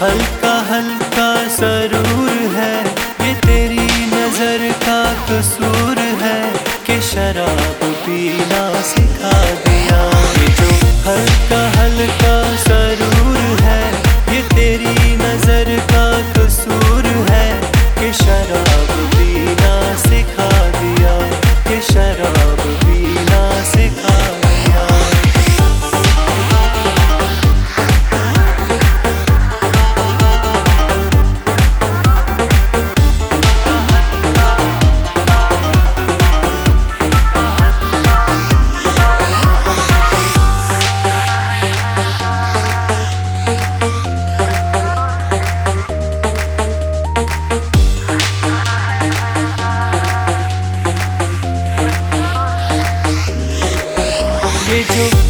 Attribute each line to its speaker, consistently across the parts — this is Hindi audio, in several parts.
Speaker 1: हल्का हल्का सरूर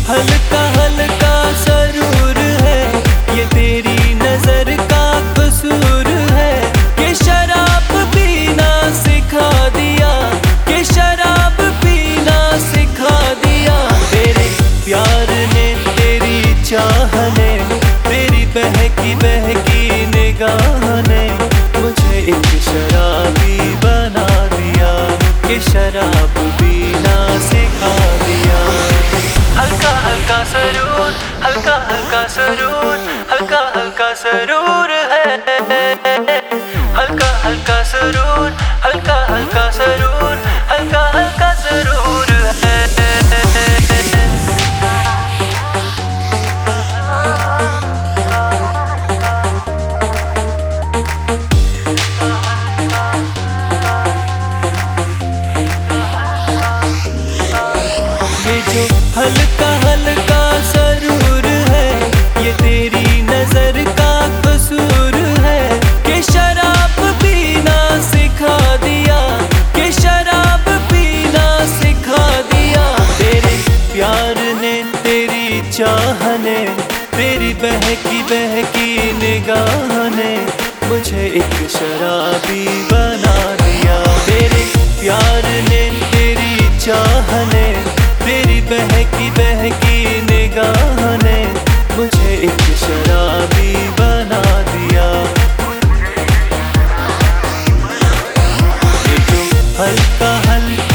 Speaker 1: हल्का हल्का सरूर है। ये तेरी नज़र का कसूर है। कि शराब पीना सिखा दिया। कि शराब पीना सिखा दिया। तेरे प्यार ने तेरी चाह ने तेरी बहकी बहकी निगाह ने मुझे एक शराबी बना दिया। कि शराब पीना सिखा हल्का हल्का सरूर हल्का हल्का सरूर हल्का हल्का सरूर है हल्का हल्का सरूर हल्का हल्का सरूर हल्का हल्का सरूर है ये जो हल्का हल्का तेरी बहकी बहकी निगाह ने मुझे एक शराबी बना दिया। मेरे प्यार ने तेरी चाह ने तेरी बहकी बहकी निगाह ने मुझे एक शराबी बना दिया। हल्का हल्का